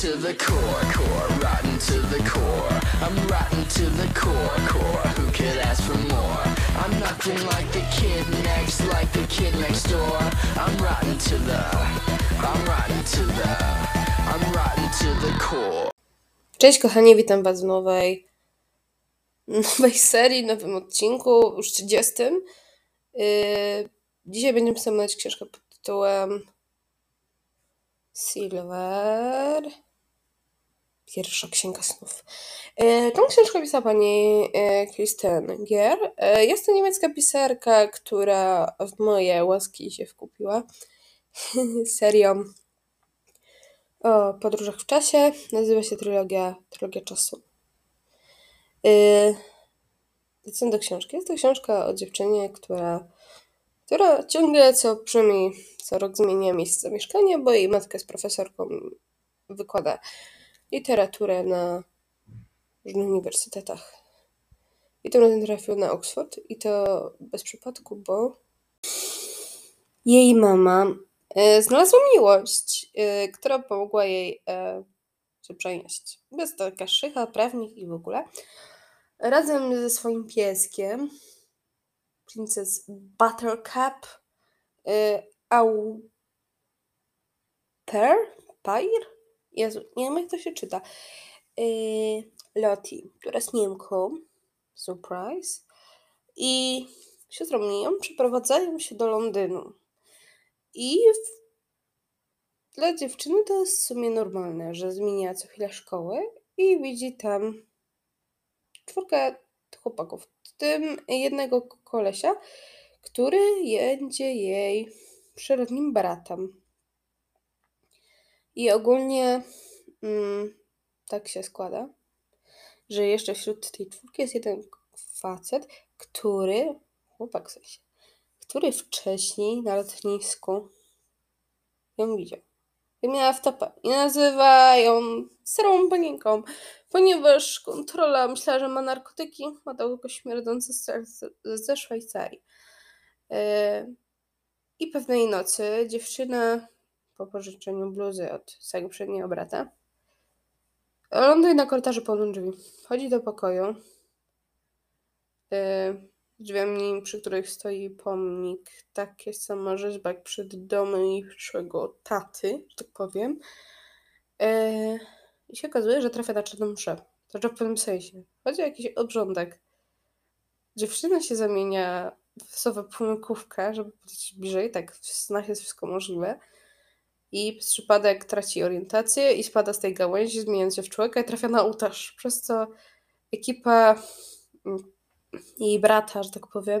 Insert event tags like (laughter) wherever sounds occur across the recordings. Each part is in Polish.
to the core, core, rotten to the core. I'm rotten to the core, core. Who could ask for more? I'm nothing like the kid next, like the kid next door. I'm rotten to the, I'm rotten to the, I'm rotten to the core. Cześć kochani, witam was w nowej, nowej serii, nowym odcinku, już 30. Yy, dzisiaj będziemy sobie omawiać książkę pod tytułem Silver. Pierwsza księga snów. Yy, tą książkę pisała pani Kristen Gier. Yy, jest to niemiecka pisarka, która w moje łaski się wkupiła (laughs) serią o podróżach w czasie. Nazywa się trylogia, trylogia czasu. Co do książki? Jest to książka o dziewczynie, która, która ciągle co przynajmniej co rok zmienia miejsce zamieszkania, bo jej matka jest profesorką, wykłada literaturę na różnych uniwersytetach. I tym razem trafił na Oxford i to bez przypadku, bo jej mama e, znalazła miłość, e, która pomogła jej e, się przenieść. Jest to szycha, prawnik i w ogóle. Razem ze swoim pieskiem, Princess Buttercup, Au Per? Pair? Jezu, nie wiem jak to się czyta. Loti, która jest Niemką, surprise, i siostrą Miją przeprowadzają się do Londynu. I w... dla dziewczyny to jest w sumie normalne, że zmienia co chwilę szkołę i widzi tam czwórkę chłopaków, w tym jednego kolesia, który będzie jej przyrodnim bratem. I ogólnie mm, tak się składa, że jeszcze wśród tej czwórki jest jeden facet, który, chłopak w sensie, który wcześniej na lotnisku ją widział. I miała w topę. I nazywa ją starą panienką, ponieważ kontrola myślała, że ma narkotyki, ma tylko śmierdzące serce ze Szwajcarii. Yy, I pewnej nocy dziewczyna po pożyczeniu bluzy od swojego przedniego brata ląduje na korytarzu pełnym drzwi. Wchodzi do pokoju. Yy, drzwiami, przy których stoi pomnik, takie samo rzeźba jak przed domem przyszłego taty, że tak powiem. Yy, I się okazuje, że trafia na czarną mszę. Znaczy w pewnym sensie. Chodzi o jakiś obrządek. Dziewczyna się zamienia w sowę pomykówkę, żeby powiedzieć bliżej, tak w snach jest wszystko możliwe. I przez przypadek traci orientację i spada z tej gałęzi, zmieniając się w człowieka i trafia na ołtarz. Przez co ekipa jej brata, że tak powiem,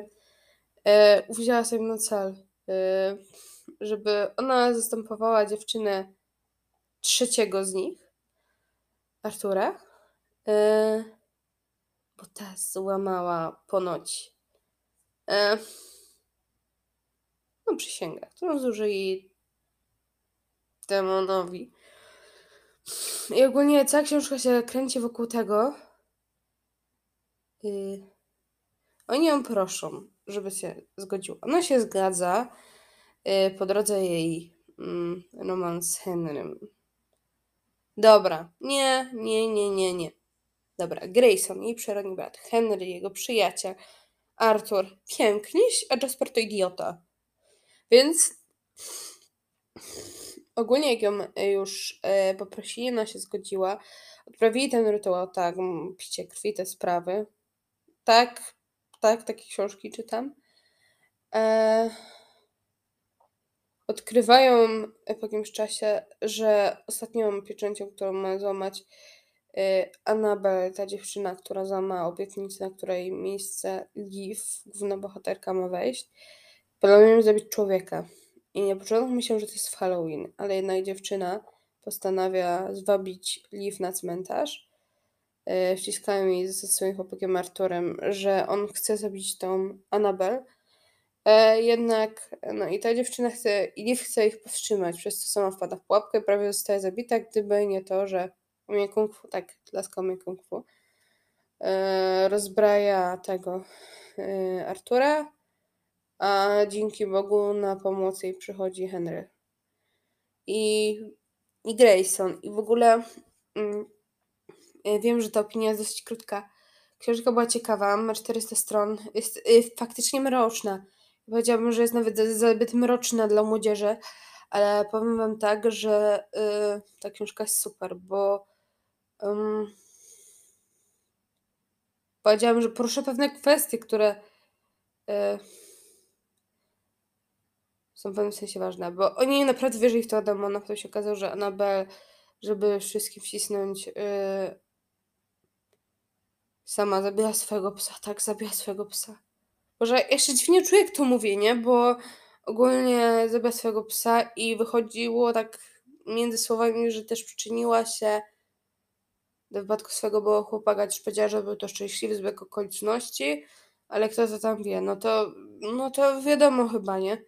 e, sobie na cel, e, żeby ona zastępowała dziewczynę trzeciego z nich, Artura, e, bo ta złamała ponoć e, no, przysięgę, którą zużyli demonowi. I ogólnie cała książka się kręci wokół tego. Yy, oni ją proszą, żeby się zgodziła. Ona się zgadza. Yy, po drodze jej mm, romans z Henrym. Dobra. Nie, nie, nie, nie, nie. Dobra. Grayson, jej przyrodni brat. Henry, jego przyjaciel. Arthur, piękniś, a Jasper to idiota. Więc ogólnie jak ją już e, poprosili, ona się zgodziła. Odprawili ten rytuał, tak, picie krwi, te sprawy. Tak, tak, takie książki czytam. E, odkrywają po jakimś czasie, że ostatnią pieczęcią, którą ma złamać e, Annabel, ta dziewczyna, która złama obietnicę, na której miejsce Liv, główna bohaterka, ma wejść, planują zabić człowieka. I na początku myślę, że to jest w Halloween, ale jednak dziewczyna postanawia zwabić Liv na cmentarz. E, wciskają jej ze swoim chłopakiem Arturem, że on chce zabić tą Anabel. E, jednak, no i ta dziewczyna chce, i Liv chce ich powstrzymać, przez co sama wpada w pułapkę, prawie zostaje zabita, gdyby nie to, że umie kung fu, tak, laska umie kung fu, e, rozbraja tego Artura, a dzięki Bogu na pomoc jej przychodzi Henry. I i Grayson. I w ogóle mm, wiem, że ta opinia jest dosyć krótka. Książka była ciekawa, ma 400 stron, jest y, faktycznie mroczna. Powiedziałabym, że jest nawet zbyt mroczna dla młodzieży, ale powiem wam tak, że y, ta książka jest super, bo um, powiedziałam, że porusza pewne kwestie, które y, są w pewnym sensie ważne, bo oni naprawdę wierzyli w to Adamo, potem się okazało, że Anabel, żeby wszystkim wcisnąć, yy, sama zabiła swojego psa, tak, zabiła swojego psa. Boże, ja się dziwnie czuję, jak to mówię, nie? Bo ogólnie zabiła swojego psa i wychodziło tak między słowami, że też przyczyniła się do wypadku swojego było chłopaka, też powiedziała, że był to szczęśliwy zbieg okoliczności, ale kto to tam wie, no to, no to wiadomo chyba, nie?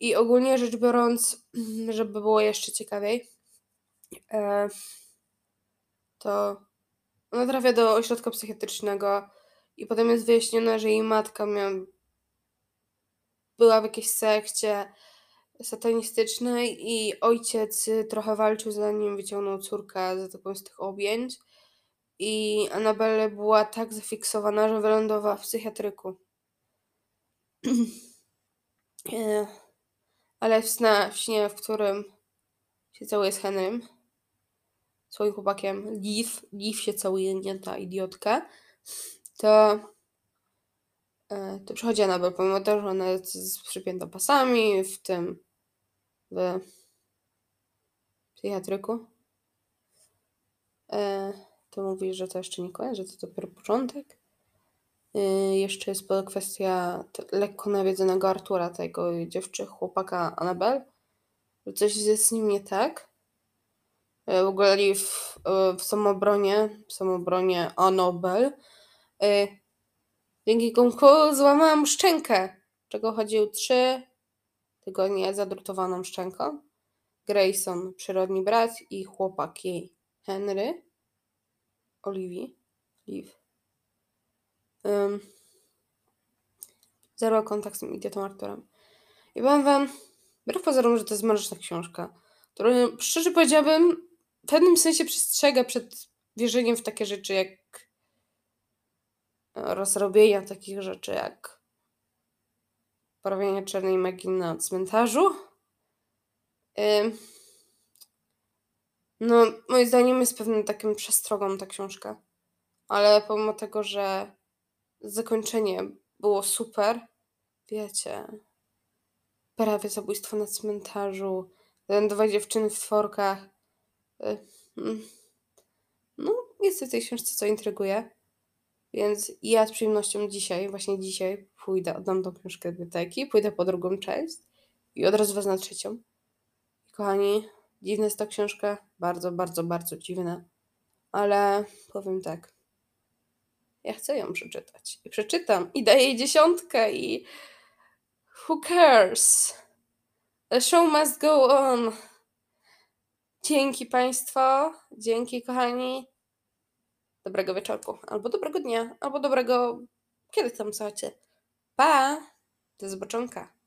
I ogólnie rzecz biorąc, (clears throat) żeby było jeszcze ciekawiej, e, to ona trafia do ośrodka psychiatrycznego i potem jest wyjaśnione, że jej matka miała, była w jakiejś sekcie satanistycznej i ojciec trochę walczył zanim wyciągnął córkę za taką z tych objęć i Anabelle była tak zafiksowana, że wylądowała w psychiatryku. (clears throat) Ale w, sna, w śnie, w którym się całuje z Henrym, swoim chłopakiem, Liv, Liv się całuje, nie ta idiotka, to e, to przychodzi Anabel, pomimo to, że ona jest z przypiętą pasami, w tym w psychiatryku, e, to mówi, że to jeszcze nie koniec, że to dopiero początek. Y, jeszcze jest kwestia lekko nawiedzonego Artura, tego dziewczy, chłopaka Anabel. Coś jest z nim nie tak. Y, w ogóle w, y, w samobronie, w samobronie Anabel dzięki kumku złamałam szczękę, czego chodził trzy tygodnie zadrutowaną szczęką. Grayson, przyrodni brat i chłopak jej, Henry, Oliwii, Liv. Um, zerwał kontakt z tym idiotą Arturem. I powiem wam, wbrew pozorom, że to jest mroczna książka, która szczerze powiedziałabym w pewnym sensie przestrzega przed wierzeniem w takie rzeczy jak rozrobienia takich rzeczy jak porabianie czarnej magii na cmentarzu. No, moim zdaniem jest pewnym takim przestrogą ta książka. Ale pomimo tego, że zakończenie było super. Wiecie, prawie zabójstwo na cmentarzu, dwa dziewczyny w tworkach. Y, mm. No, jest w tej książce, co intryguje. Więc ja z przyjemnością dzisiaj, właśnie dzisiaj, pójdę, oddam tą książkę do biblioteki, pójdę po drugą część i od razu wezmę trzecią. Kochani, dziwna jest ta książka, bardzo, bardzo, bardzo dziwna, ale powiem tak, ja chcę ją przeczytać. I przeczytam. I daję jej dziesiątkę i who cares? The show must go on. Dzięki Państwo. Dzięki kochani. Dobrego wieczorku. Albo dobrego dnia. Albo dobrego... Kiedy tam słuchacie? Pa! Do zobaczonka.